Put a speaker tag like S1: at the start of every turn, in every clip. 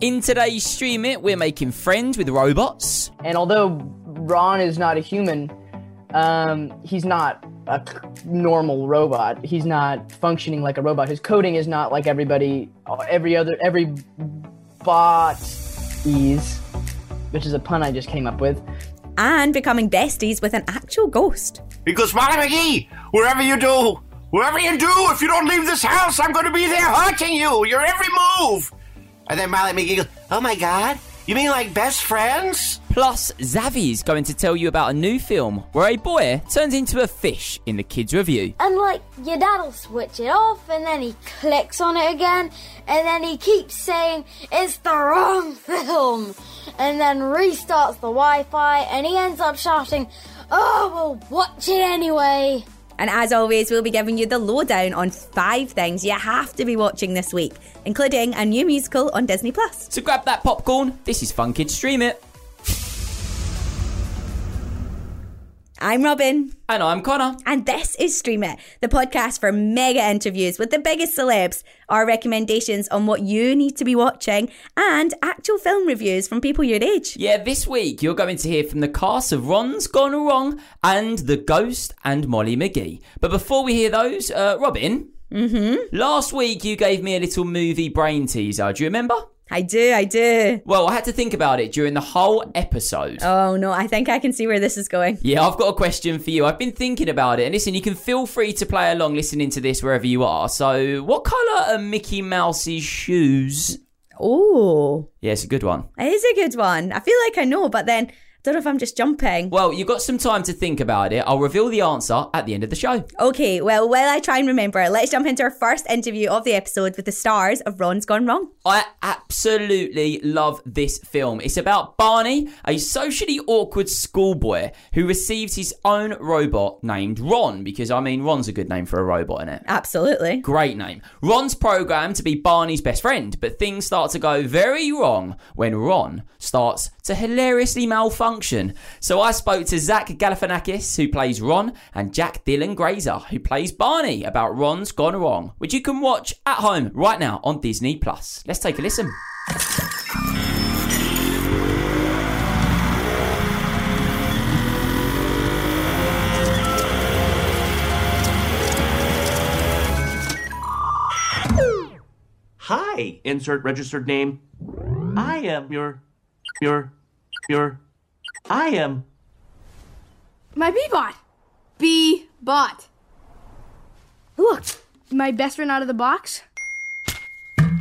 S1: In today's Stream It, we're making friends with robots.
S2: And although Ron is not a human, um, he's not a normal robot. He's not functioning like a robot. His coding is not like everybody, every other, every bot is, which is a pun I just came up with.
S3: And becoming besties with an actual ghost.
S4: Because Molly McGee, wherever you do, wherever you do, if you don't leave this house, I'm going to be there haunting you, your every move. And then Molly McGee goes, Oh my God, you mean like best friends?
S1: Plus, Xavi's going to tell you about a new film where a boy turns into a fish in the kids' review.
S5: And like your dad'll switch it off and then he clicks on it again and then he keeps saying it's the wrong film and then restarts the Wi-Fi and he ends up shouting, Oh well watch it anyway.
S3: And as always, we'll be giving you the lowdown on five things you have to be watching this week, including a new musical on Disney Plus.
S1: So grab that popcorn. This is Fun Kids Stream It.
S3: I'm Robin.
S1: And I'm Connor.
S3: And this is Stream It, the podcast for mega interviews with the biggest celebs, our recommendations on what you need to be watching, and actual film reviews from people your age.
S1: Yeah, this week you're going to hear from the cast of Ron's Gone Wrong and The Ghost and Molly McGee. But before we hear those, uh, Robin.
S3: Mm-hmm.
S1: Last week you gave me a little movie brain teaser. Do you remember?
S3: I do, I do.
S1: Well, I had to think about it during the whole episode.
S3: Oh no, I think I can see where this is going.
S1: Yeah, I've got a question for you. I've been thinking about it, and listen, you can feel free to play along listening to this wherever you are. So, what colour are Mickey Mouse's shoes?
S3: Oh.
S1: Yeah, it's a good one.
S3: It is a good one. I feel like I know, but then don't know if I'm just jumping.
S1: Well, you've got some time to think about it. I'll reveal the answer at the end of the show.
S3: Okay, well, while I try and remember, let's jump into our first interview of the episode with the stars of Ron's Gone Wrong.
S1: I absolutely love this film. It's about Barney, a socially awkward schoolboy who receives his own robot named Ron, because I mean, Ron's a good name for a robot, isn't it?
S3: Absolutely.
S1: Great name. Ron's programmed to be Barney's best friend, but things start to go very wrong when Ron starts to hilariously malfunction. So I spoke to Zach Galifianakis, who plays Ron, and Jack Dylan Grazer, who plays Barney, about Ron's Gone Wrong, which you can watch at home right now on Disney Plus. Let's take a listen.
S6: Hi, insert registered name. I am your, your, your, I am.
S7: My B-bot. B-bot. Look, my best friend out of the box.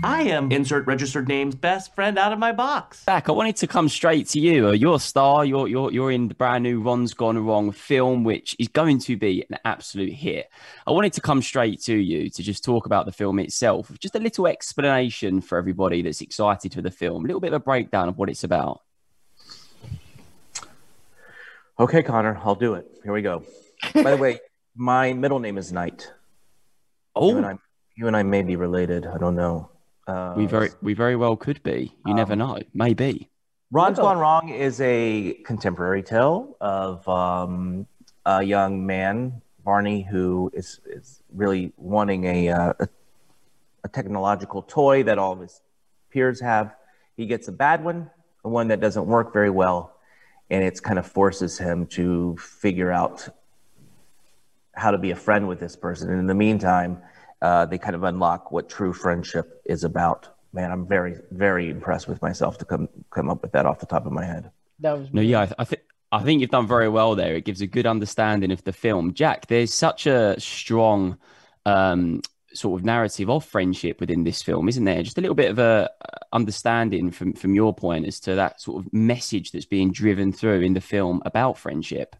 S6: I am insert registered name's best friend out of my box.
S8: Zach, I wanted to come straight to you. Uh, You're a star. You're you're you're in the brand new Ron's Gone Wrong film, which is going to be an absolute hit. I wanted to come straight to you to just talk about the film itself, just a little explanation for everybody that's excited for the film, a little bit of a breakdown of what it's about.
S9: Okay, Connor, I'll do it. Here we go. By the way, my middle name is Knight.
S8: Oh,
S9: You and I, you and I may be related. I don't know. Uh,
S8: we very we very well could be. You never know. Maybe.
S9: Ron's Gone Wrong is a contemporary tale of um, a young man, Barney, who is, is really wanting a, uh, a, a technological toy that all of his peers have. He gets a bad one, a one that doesn't work very well, and it's kind of forces him to figure out how to be a friend with this person. And in the meantime, uh, they kind of unlock what true friendship is about. Man, I'm very, very impressed with myself to come come up with that off the top of my head.
S2: That was
S8: No, yeah, I, I think I think you've done very well there. It gives a good understanding of the film. Jack, there's such a strong um, sort of narrative of friendship within this film, isn't there? Just a little bit of a uh, understanding from from your point as to that sort of message that's being driven through in the film about friendship.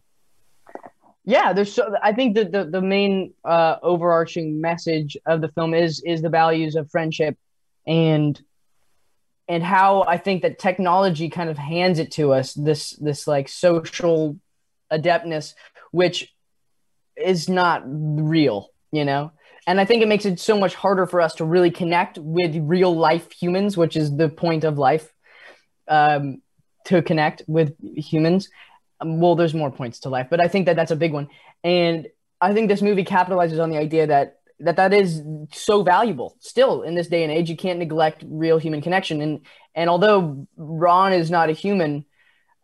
S2: Yeah there's so i think that the, the main uh overarching message of the film is is the values of friendship and and how i think that technology kind of hands it to us this this like social adeptness which is not real you know? And i think it makes it so much harder for us to really connect with real life humans which is the point of life um, to connect with humans. um, well there's more points to life but i think that that's a big one and i think this movie capitalizes on the idea that that that is so valuable still in this day and age you can't neglect real human connection and And although Ron is not a human,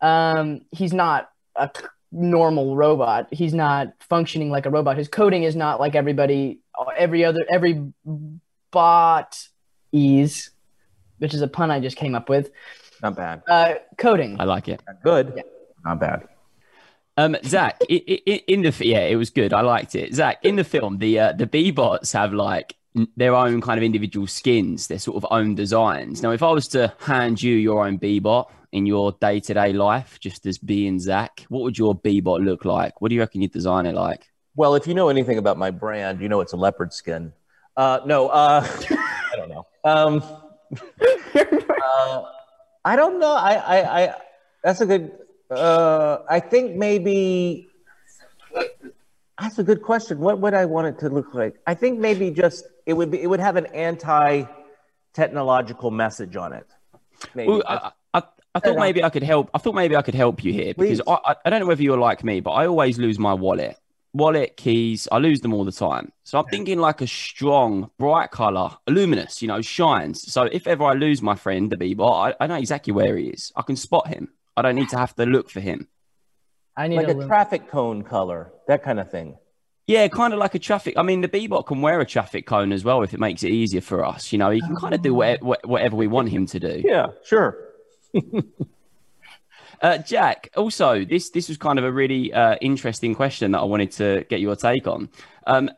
S2: um, he's not a normal robot. He's not functioning like a robot. His coding is not like everybody, every other, every bot is, which is a pun I just came up with.
S9: Not bad.
S2: Uh, coding.
S8: I like it.
S9: Not good. Not bad.
S8: Um, Zach, i i in the yeah, it was good. I liked it. Zach, in the film, the uh, the B bots have like their own kind of individual skins, their sort of own designs. Now, if I was to hand you your own B bot in your day to day life, just as B and Zach, what would your B bot look like? What do you reckon you'd design it like?
S9: Well, if you know anything about my brand, you know it's a leopard skin. Uh, no, uh, I don't know. Um, uh, I don't know. I, I, I that's a good. Uh, I think maybe that's a good question. What would I want it to look like? I think maybe just it would be. It would have an anti-technological message on it. Maybe.
S8: Well, I, I, I thought maybe I could help. I thought maybe I could help you here because I, I, I don't know whether you're like me, but I always lose my wallet, wallet, keys. I lose them all the time. So I'm thinking like a strong, bright color, luminous, you know, shines. So if ever I lose my friend, the Bieber, I, I know exactly where he is. I can spot him. I don't need to have to look for him.
S2: I need
S9: like
S2: a,
S9: a traffic cone color, that kind of thing.
S8: Yeah, kind of like a traffic. I mean, the B-bot can wear a traffic cone as well if it makes it easier for us. You know, he can kind of do wha- wha- whatever we want him to do.
S9: Yeah, sure.
S8: Uh, Jack, also, this this was kind of a really uh, interesting question that I wanted to get your take on. Um,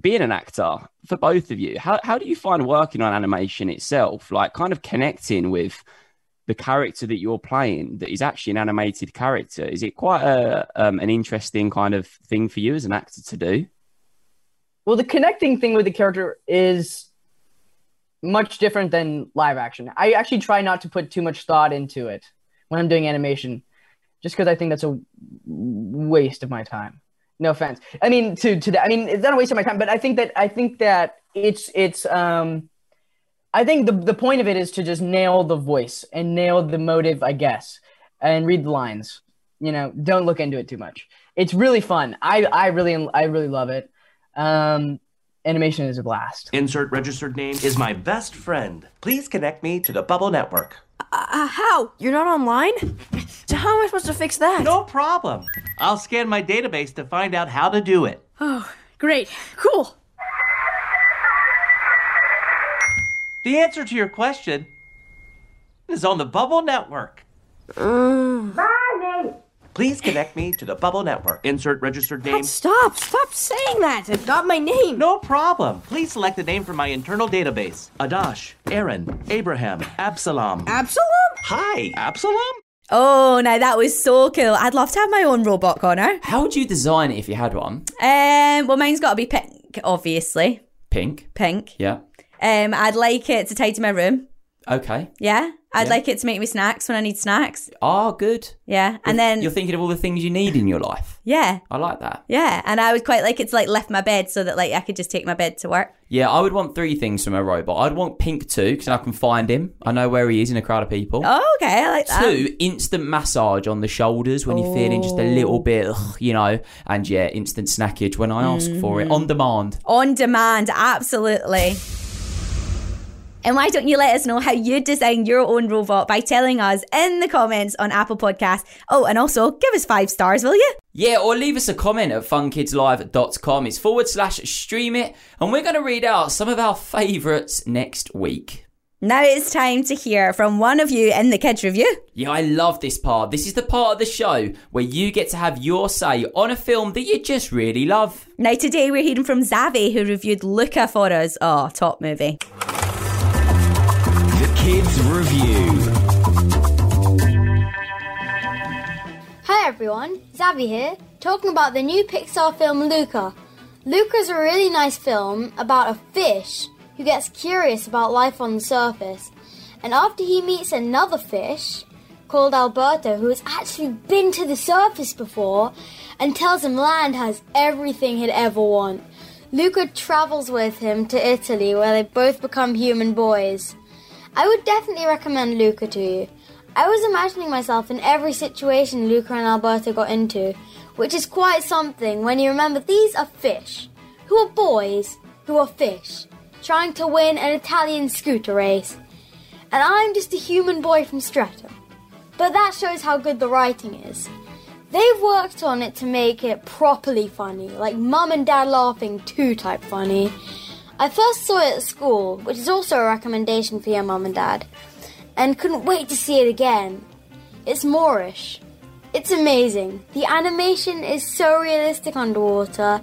S8: being an actor, for both of you, how, how do you find working on animation itself? Like, kind of connecting with the character that you're playing that is actually an animated character. Is it quite a, um, an interesting kind of thing for you as an actor to do?
S2: Well, the connecting thing with the character is much different than live action. I actually try not to put too much thought into it when I'm doing animation, just because I think that's a waste of my time. No offense. I mean, to to that. I mean, it's not a waste of my time, but I think that I think that it's it's um, I think the the point of it is to just nail the voice and nail the motive, I guess, and read the lines. You know, don't look into it too much. It's really fun. I I really I really love it. Um, animation is a blast.
S6: Insert registered name is my best friend. Please connect me to the Bubble Network.
S10: Uh, how? You're not online? So how am I supposed to fix that?
S6: No problem. I'll scan my database to find out how to do it.
S7: Oh, great. Cool.
S6: The answer to your question is on the Bubble Network. Please connect me to the Bubble Network. Insert registered name.
S10: Stop! Stop saying that! It's not my name!
S6: No problem. Please select a name from my internal database. Adash, Aaron, Abraham, Absalom.
S10: Absalom?
S6: Hi, Absalom?
S3: Oh, now that was so cool. I'd love to have my own robot, Connor.
S1: How would you design it if you had one?
S3: Um, well, mine's got to be pink, obviously.
S1: Pink.
S3: Pink.
S1: Yeah.
S3: Um, I'd like it to tidy my room.
S1: Okay.
S3: Yeah. I'd
S1: Yeah.
S3: like it to make me snacks when I need snacks.
S1: Ah, good.
S3: Yeah. And then,
S1: You're thinking of all the things you need in your life.
S3: yeah.
S1: I like that.
S3: Yeah. And I would quite like it to like lift my bed so that like I could just take my bed to work.
S1: Yeah, I would want three things from a robot. I'd want pink too, because I can find him. I know where he is in a crowd of people.
S3: Oh, okay. I like that.
S1: Two, instant massage on the shoulders when you're feeling just a little bit, ugh, you know, and yeah, instant snackage when I ask for it on demand.
S3: On demand, absolutely. And why don't you let us know how you design your own robot by telling us in the comments on Apple Podcasts? Oh, and also give us five stars, will you?
S1: Yeah, or leave us a comment at funkidslive.com. It's forward slash stream it, and we're going to read out some of our favourites next week.
S3: Now it's time to hear from one of you in the kids review.
S1: Yeah, I love this part. This is the part of the show where you get to have your say on a film that you just really love.
S3: Now today we're hearing from Xavi who reviewed Luca for us. Oh, top movie.
S11: Kids Review.
S5: Hi everyone, Xavi here, talking about the new Pixar film Luca. Luca is a really nice film about a fish who gets curious about life on the surface, and after he meets another fish called Alberto who has actually been to the surface before and tells him land has everything he'd ever want. Luca travels with him to Italy where they both become human boys. I would definitely recommend Luca to you. I was imagining myself in every situation Luca and Alberto got into, which is quite something when you remember these are fish, who are boys, who are fish, trying to win an Italian scooter race. and I'm just a human boy from Streatham. But that shows how good the writing is. They've worked on it to make it properly funny, like mum and dad laughing too type funny. I first saw it at school, which is also a recommendation for your mum and dad, and couldn't wait to see it again. It's Moorish. It's amazing. The animation is so realistic underwater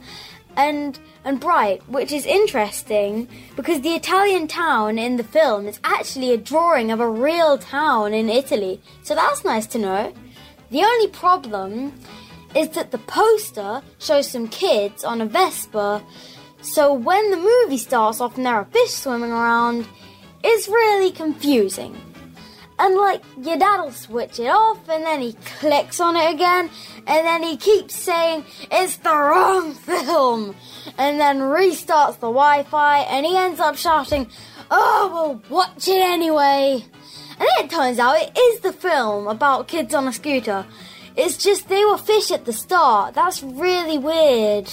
S5: and and bright, which is interesting because the Italian town in the film is actually a drawing of a real town in Italy. So that's nice to know. The only problem is that the poster shows some kids on a Vespa. So when the movie starts off and there are fish swimming around, it's really confusing. And like your dad'll switch it off and then he clicks on it again and then he keeps saying it's the wrong film and then restarts the Wi-Fi and he ends up shouting, Oh well watch it anyway And then it turns out it is the film about kids on a scooter. It's just they were fish at the start. That's really weird.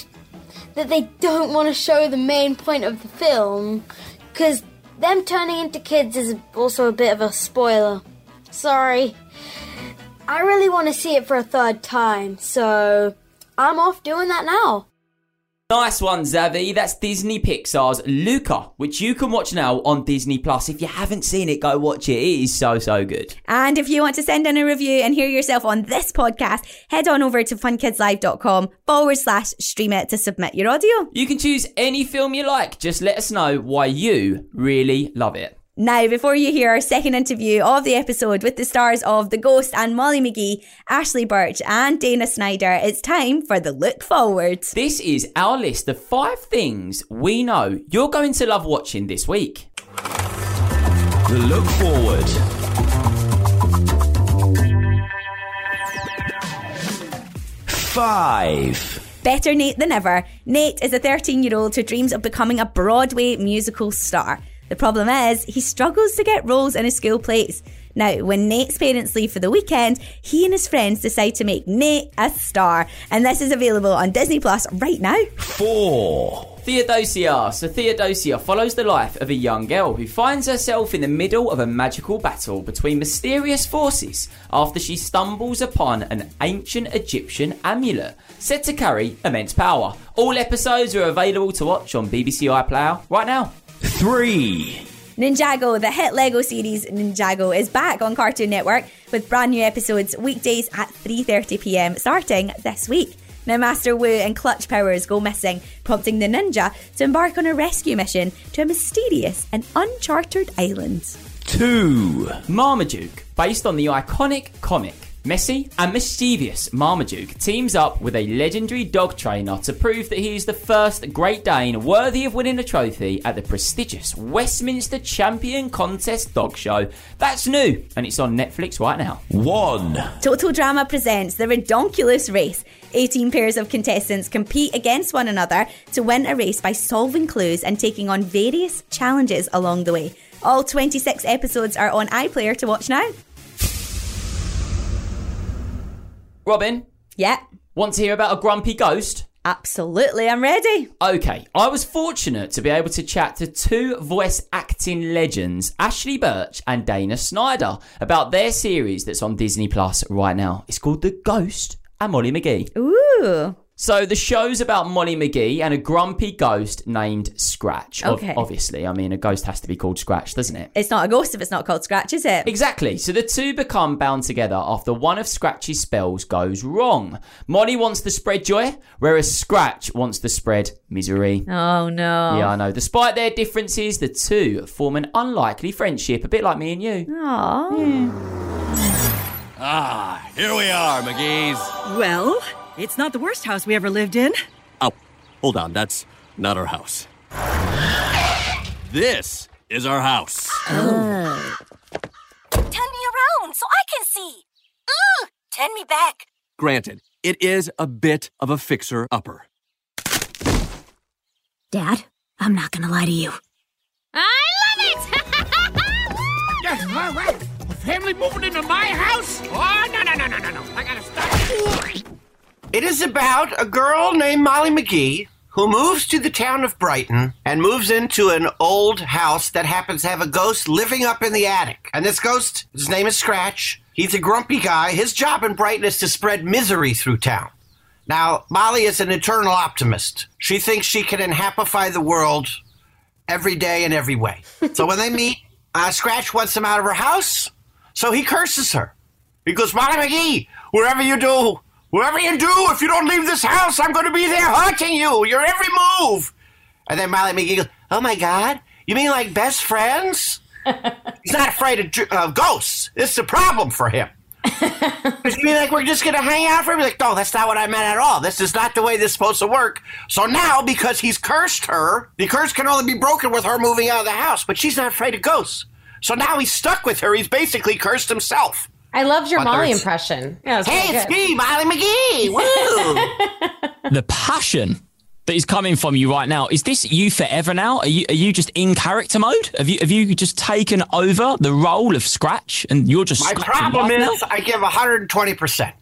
S5: That they don't want to show the main point of the film because them turning into kids is also a bit of a spoiler. Sorry. I really want to see it for a third time, so I'm off doing that now.
S1: Nice one, Xavi. That's Disney Pixar's Luca, which you can watch now on Disney Plus. If you haven't seen it, go watch it. It is so, so good.
S3: And if you want to send in a review and hear yourself on this podcast, head on over to funkidslive.com forward slash stream it to submit your audio.
S1: You can choose any film you like. Just let us know why you really love it.
S3: Now, before you hear our second interview of the episode with the stars of The Ghost and Molly McGee, Ashly Burch and Dana Snyder, it's time for the look forward.
S1: This is our list of five things we know you're going to love watching this week.
S11: The look forward. Five.
S3: Better Nate than ever. Nate is a 13 year old who dreams of becoming a Broadway musical star. The problem is, he struggles to get roles in his school plays. Now, when Nate's parents leave for the weekend, he and his friends decide to make Nate a star. And this is available on Disney Plus right now.
S11: Four.
S1: Theodosia. So Theodosia follows the life of a young girl who finds herself in the middle of a magical battle between mysterious forces after she stumbles upon an ancient Egyptian amulet said to carry immense power. All episodes are available to watch on BBC iPlayer right now.
S11: Three.
S3: Ninjago, the hit Lego series Ninjago, is back on Cartoon Network with brand new episodes weekdays at 3:30 p.m. starting this week. Now, Master Wu and Clutch Powers go missing, prompting the ninja to embark on a rescue mission to a mysterious and uncharted island.
S11: Two.
S1: Marmaduke, based on the iconic comic. Messy and mischievous Marmaduke teams up with a legendary dog trainer to prove that he is the first Great Dane worthy of winning a trophy at the prestigious Westminster Champion Contest Dog Show. That's new and it's on Netflix right now.
S11: One.
S3: Total Drama presents the Ridonculous Race. 18 pairs of contestants compete against one another to win a race by solving clues and taking on various challenges along the way. All 26 episodes are on iPlayer to watch now.
S1: Robin,
S3: Yeah,
S1: want to hear about a grumpy ghost?
S3: absolutely, I'm ready.
S1: Okay, I was fortunate to be able to chat to two voice acting legends, Ashly Burch and Dana Snyder, about their series that's on Disney Plus right now. It's called The Ghost and Molly McGee.
S3: Ooh.
S1: So the show's about Molly McGee and a grumpy ghost named Scratch. Ob-
S3: Okay.
S1: obviously, I mean, a ghost has to be called Scratch, doesn't it?
S3: It's not a ghost if it's not called Scratch, is it?
S1: Exactly. So the two become bound together after one of Scratch's spells goes wrong. Molly wants to spread joy, whereas Scratch wants to spread misery.
S3: Oh no.
S1: Yeah, I know. Despite their differences, the two form an unlikely friendship, a bit like me and you.
S3: Aww.
S12: Ah, here we are, McGee's.
S13: Well, it's not the worst house we ever lived in.
S12: Oh, hold on, that's not our house. This is our house. Oh.
S14: Turn me around so I can see. Ugh, turn me back.
S12: Granted, it is a bit of a fixer upper.
S14: Dad, I'm not gonna lie to you.
S15: I love it!
S16: Yes, all right. A family moving into my
S4: It is about a girl named Molly McGee who moves to the town of Brighton and moves into an old house that happens to have a ghost living up in the attic. And this ghost, his name is Scratch. He's a grumpy guy. His job in Brighton is to spread misery through town. Now, Molly is an eternal optimist. She thinks she can inhappify the world every day in every way. So when they meet, uh, Scratch wants him out of her house, so he curses her. He goes, Molly McGee, wherever you do, wherever you do, if you don't leave this house, I'm going to be there haunting you, your every move. And then Molly McGee goes, Oh my God, you mean like best friends? He's not afraid of uh, ghosts. It's a problem for him. It's be like we're just gonna hang out for him. Like, no, that's not what I meant at all. This is not the way this is supposed to work. So now, because he's cursed her, the curse can only be broken with her moving out of the house. But she's not afraid of ghosts. So now he's stuck with her. He's basically cursed himself.
S17: I loved your Molly impression. Yeah, it
S4: Hey, it's
S17: good.
S4: me, Molly McGee. Woo!
S8: the passion that is coming from you right now is this you forever now are you are you just in character mode have you have you just taken over the role of scratch and you're just
S4: My problem
S8: in life
S4: is I give 120%.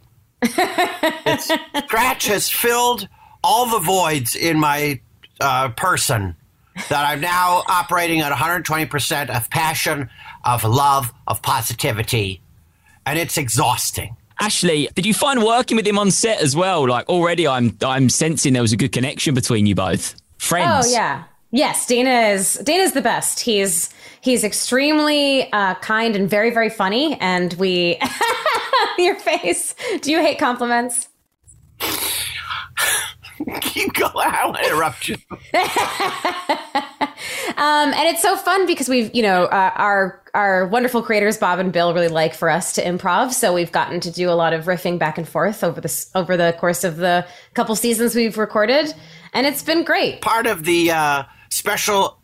S4: Scratch has filled all the voids in my uh, person that I'm now operating at 120% of passion, of love, of positivity, and it's exhausting.
S8: Ashly, did you find working with him on set as well? Like already, I'm I'm sensing there was a good connection between you both. Friends.
S17: Oh yeah. Yes, Dana is Dana's the best. He's he's extremely uh, kind and very very funny. And we, your face. Do you hate compliments?
S4: Keep going. I don't want to interrupt you.
S17: Um, and it's so fun because we've, you know, uh, our our wonderful creators Bob and Bill really like for us to improv, so we've gotten to do a lot of riffing back and forth over this over the course of the couple seasons we've recorded, and it's been great.
S4: Part of the uh, special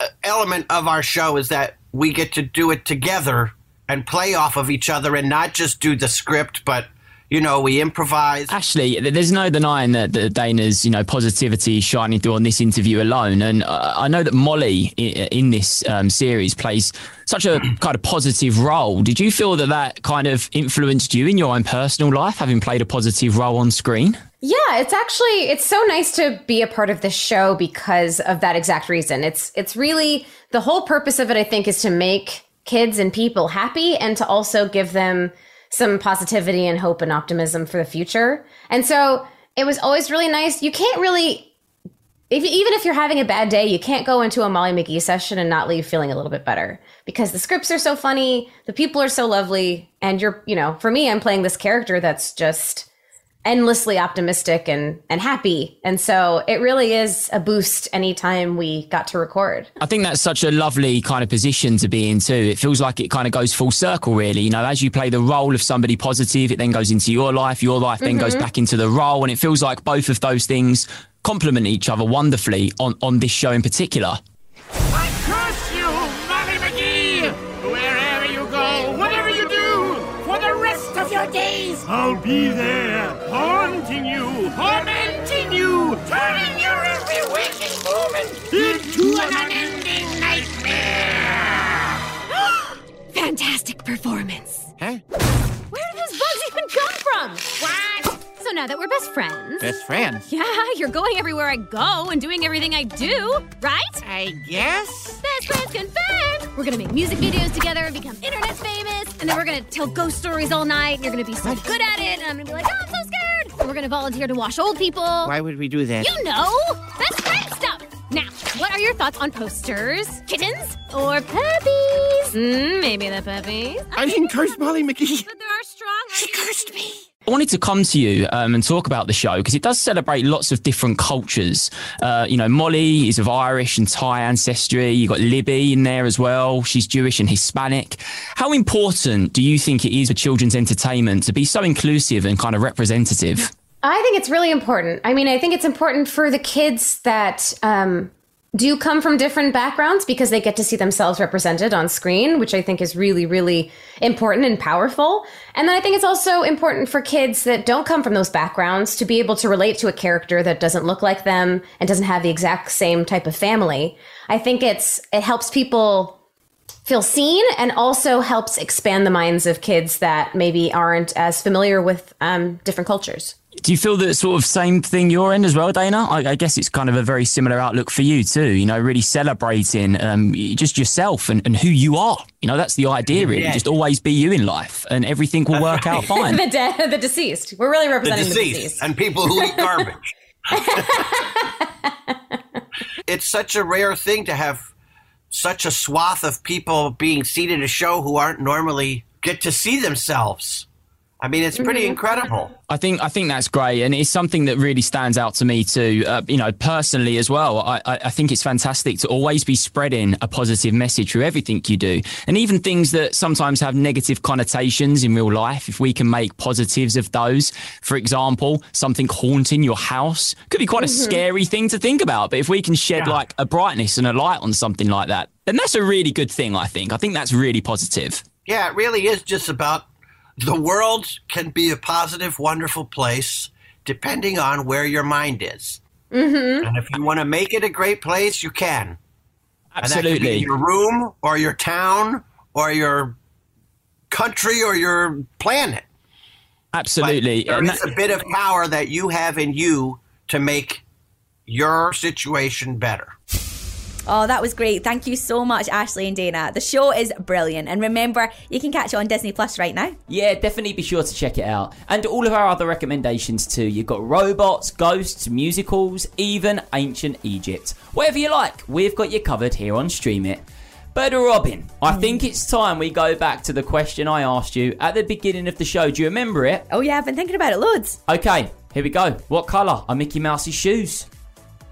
S4: uh, element of our show is that we get to do it together and play off of each other and not just do the script, but you know, we improvise.
S8: Ashly, th- there's no denying that, that Dana's, you know, positivity is shining through on this interview alone. And uh, I know that Molly in, in this um, series plays such a kind of positive role. Did you feel that that kind of influenced you in your own personal life, having played a positive role on screen?
S17: Yeah, it's actually it's so nice to be a part of this show because of that exact reason. It's it's really the whole purpose of it I think is to make kids and people happy and to also give them some positivity and hope and optimism for the future. And so it was always really nice. You can't really if, even if you're having a bad day, you can't go into a Molly McGee session and not leave feeling a little bit better because the scripts are so funny, the people are so lovely, and you're, you know, for me, I'm playing this character that's just endlessly optimistic and and happy, and so it really is a boost anytime we got to record.
S8: I think that's such a lovely kind of position to be in too. It feels like it kind of goes full circle, really. You know, as you play the role of somebody positive, it then goes into your life. Your life then goes
S18: Mhm.
S8: back into the role, and it feels like both of those things complement each other wonderfully on on this show in particular.
S16: Your days, I'll be there, haunting you, tormenting you, turning your every waking moment into an unending nightmare!
S15: Fantastic performance.
S16: Huh?
S15: Where did those bugs even come from? Now that we're best friends.
S16: Best friends?
S15: Yeah, you're going everywhere I go and doing everything I do, right?
S16: I guess.
S15: Best friends confirmed! We're gonna make music videos together and become internet famous, and then we're gonna tell ghost stories all night, and you're gonna be so good at it, and I'm gonna be like, oh, I'm so scared! And we're gonna volunteer to wash old people.
S16: Why would we do that?
S15: You know! Best friend stuff! Now, what are your thoughts on posters, kittens, or puppies? Mm, maybe the puppies.
S16: I didn't curse Molly McGee.
S15: But there are strong. She cursed me.
S8: I wanted to come to you um, and talk about the show because it does celebrate lots of different cultures. Uh, you know, Molly is of Irish and Thai ancestry. You've got Libby in there as well. She's Jewish and Hispanic. How important do you think it is for children's entertainment to be so inclusive and kind of representative?
S17: I think it's really important. I mean, I think it's important for the kids that um, do come from different backgrounds because they get to see themselves represented on screen, which I think is really, really important and powerful. And then I think it's also important for kids that don't come from those backgrounds to be able to relate to a character that doesn't look like them and doesn't have the exact same type of family. I think it's it helps people feel seen and also helps expand the minds of kids that maybe aren't as familiar with um, different cultures.
S8: Do you feel that sort of same thing your end as well, Dana? I, I guess it's kind of a very similar outlook for you too. You know, really celebrating um, just yourself and, and who you are. You know, that's the idea, really.
S4: Yeah.
S8: Just always be you in life, and everything will work out fine.
S17: the de- the deceased. We're really representing the
S4: deceased,
S17: deceased.
S4: and people who eat garbage. it's such a rare thing to have such a swath of people being in a show who aren't normally get to see themselves. I mean, it's pretty incredible.
S8: I think I think that's great, and it's something that really stands out to me too. Uh, you know, personally as well. I, I I think it's fantastic to always be spreading a positive message through everything you do, and even things that sometimes have negative connotations in real life. If we can make positives of those, for example, something haunting your house could be quite a
S4: Mhm.
S8: scary thing to think about, but if we can shed like a brightness and a light on something like that, then that's a really good thing. I think. I think that's really positive.
S4: Yeah, it really is just about the world can be a positive, wonderful place depending on where your mind is.
S17: Mm-hmm.
S4: And if you want to make it a great place, you can. And that could be
S8: Absolutely.
S4: your room or your town or your country or your planet.
S8: Absolutely.
S4: There
S8: And
S4: is a bit of power that you have in you to make your situation better.
S3: Oh, that was great. Thank you so much, Ashly and Dana. The show is brilliant. And remember, you can catch it on Disney Plus right now.
S1: Yeah, definitely be sure to check it out. And all of our other recommendations too. You've got robots, ghosts, musicals, even ancient Egypt. Whatever you like, we've got you covered here on Stream It. But Robin, I mm. think it's time we go back to the question I asked you at the beginning of the show. Do you remember it?
S3: Oh, yeah, I've been thinking about it loads.
S1: Okay, here we go. What colour are Mickey Mouse's shoes?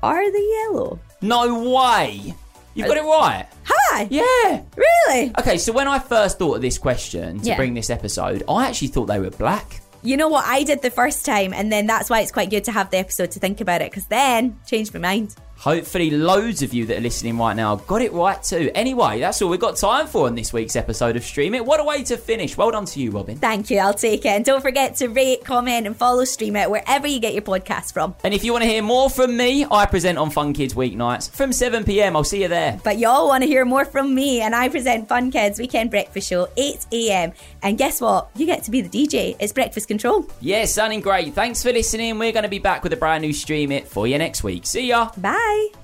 S3: Are they yellow?
S1: No way! You've got uh, it right.
S3: Have I?
S1: Yeah.
S3: Really?
S1: Okay, so when I first thought of this question to
S3: Yeah.
S1: bring this episode, I actually thought they were black.
S3: You know what? I did the first time, and then that's why it's quite good to have the episode to think about it, because then changed my mind.
S1: Hopefully, loads of you that are listening right now got it right too. Anyway, that's all we've got time for on this week's episode of Stream It. What a way to finish. Well done to you, Robin.
S3: Thank you. I'll take it. And don't forget to rate, comment, and follow Stream It wherever you get your podcast from.
S1: And if you want to hear more from me, I present on Fun Kids weeknights from 7 pm. I'll see you there.
S3: But y'all want to hear more from me, and I present Fun Kids Weekend Breakfast Show, 8 a.m. And guess what? You get to be the DJ. It's Breakfast Control.
S1: Yeah, sounding great. Thanks for listening. We're going to be back with a brand new Stream It for you next week. See ya.
S3: Bye.